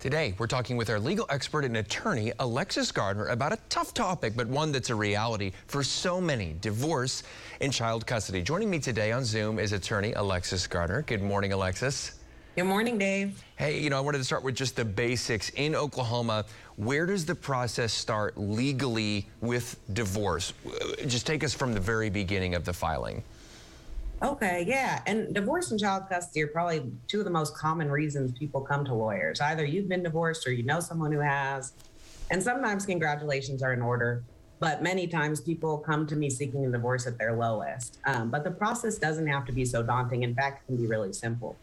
Today, we're talking with our legal expert and attorney, Alexis Gardner, about a tough topic, but one that's a reality for so many divorce and child custody. Joining me today on Zoom is attorney Alexis Gardner. Good morning, Alexis. Good morning, Dave. Hey, you know, I wanted to start with just the basics. In Oklahoma, where does the process start legally with divorce? Just take us from the very beginning of the filing. Okay, yeah. And divorce and child custody are probably two of the most common reasons people come to lawyers. Either you've been divorced or you know someone who has. And sometimes congratulations are in order, but many times people come to me seeking a divorce at their lowest. Um, but the process doesn't have to be so daunting. In fact, it can be really simple.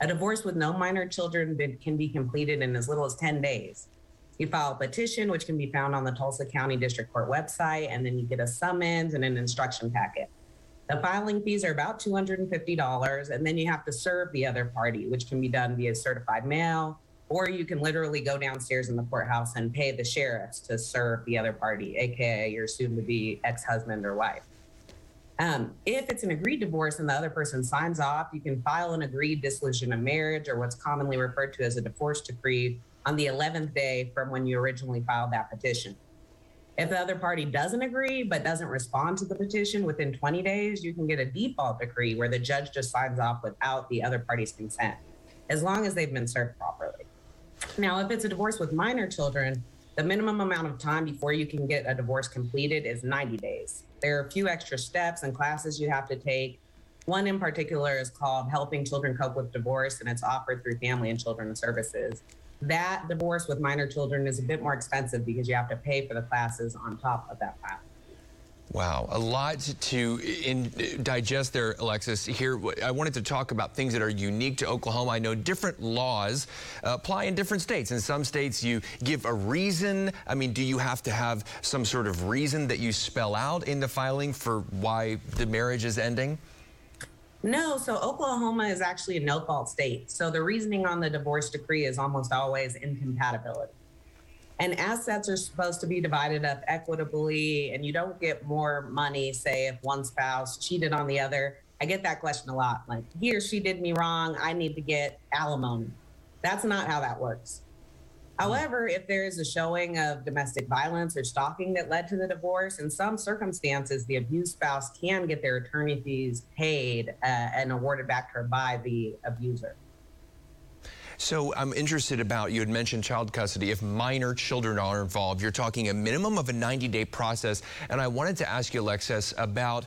A divorce with no minor children can be completed in as little as 10 days. You file a petition, which can be found on the Tulsa County District Court website, and then you get a summons and an instruction packet. The filing fees are about $250, and then you have to serve the other party, which can be done via certified mail, or you can literally go downstairs in the courthouse and pay the sheriffs to serve the other party, aka your soon to be ex husband or wife. Um, if it's an agreed divorce and the other person signs off, you can file an agreed dissolution of marriage or what's commonly referred to as a divorce decree on the 11th day from when you originally filed that petition. If the other party doesn't agree but doesn't respond to the petition within 20 days, you can get a default decree where the judge just signs off without the other party's consent, as long as they've been served properly. Now, if it's a divorce with minor children, the minimum amount of time before you can get a divorce completed is 90 days. There are a few extra steps and classes you have to take. One in particular is called Helping Children Cope with Divorce, and it's offered through Family and Children Services that divorce with minor children is a bit more expensive because you have to pay for the classes on top of that plan. Wow, a lot to in, digest there, Alexis. Here, I wanted to talk about things that are unique to Oklahoma. I know different laws uh, apply in different states. In some states, you give a reason. I mean, do you have to have some sort of reason that you spell out in the filing for why the marriage is ending? No, so Oklahoma is actually a no fault state. So the reasoning on the divorce decree is almost always incompatibility. And assets are supposed to be divided up equitably, and you don't get more money, say, if one spouse cheated on the other. I get that question a lot like, he or she did me wrong. I need to get alimony. That's not how that works. However, if there is a showing of domestic violence or stalking that led to the divorce, in some circumstances, the abused spouse can get their attorney fees paid uh, and awarded back to her by the abuser. So I'm interested about, you had mentioned child custody. If minor children are involved, you're talking a minimum of a 90 day process. And I wanted to ask you, Alexis, about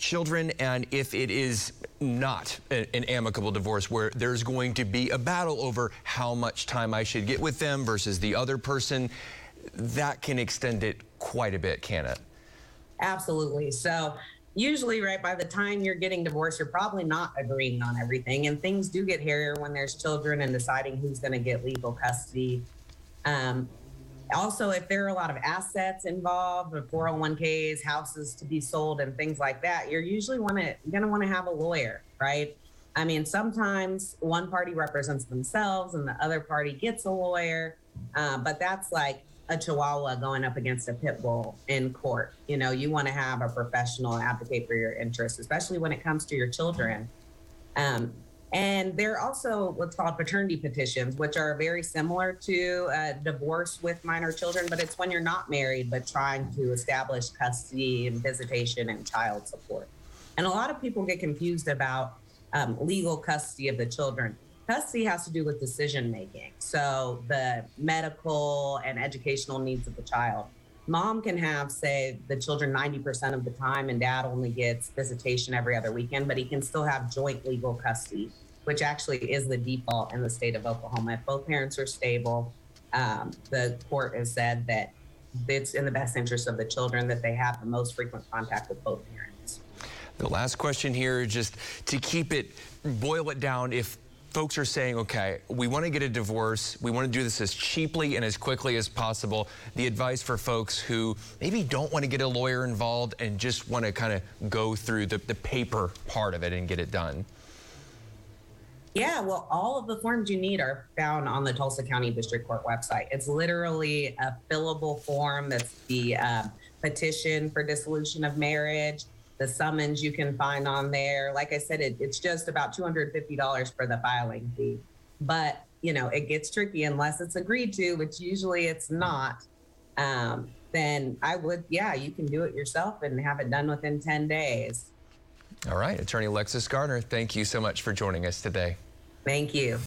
children and if it is not an amicable divorce where there's going to be a battle over how much time I should get with them versus the other person, that can extend it quite a bit, can it? Absolutely. So usually right by the time you're getting divorced you're probably not agreeing on everything and things do get hairier when there's children and deciding who's going to get legal custody um, also, if there are a lot of assets involved, 401ks, houses to be sold, and things like that, you're usually want to going to want to have a lawyer, right? I mean, sometimes one party represents themselves and the other party gets a lawyer, uh, but that's like a chihuahua going up against a pit bull in court. You know, you want to have a professional advocate for your interests, especially when it comes to your children. Um, and there are also what's called paternity petitions, which are very similar to divorce with minor children, but it's when you're not married, but trying to establish custody and visitation and child support. And a lot of people get confused about um, legal custody of the children. Custody has to do with decision making. So the medical and educational needs of the child. Mom can have, say, the children 90% of the time, and dad only gets visitation every other weekend, but he can still have joint legal custody which actually is the default in the state of Oklahoma. If both parents are stable, um, the court has said that it's in the best interest of the children that they have the most frequent contact with both parents. The last question here, just to keep it, boil it down, if folks are saying, okay, we want to get a divorce, we want to do this as cheaply and as quickly as possible, the advice for folks who maybe don't want to get a lawyer involved and just want to kind of go through the, the paper part of it and get it done. Yeah, well, all of the forms you need are found on the Tulsa County District Court website. It's literally a fillable form that's the uh, petition for dissolution of marriage, the summons you can find on there. Like I said, it, it's just about $250 for the filing fee. But you know, it gets tricky unless it's agreed to, which usually it's not. Um, then I would, yeah, you can do it yourself and have it done within 10 days. All right, Attorney Alexis Gardner, thank you so much for joining us today. Thank you.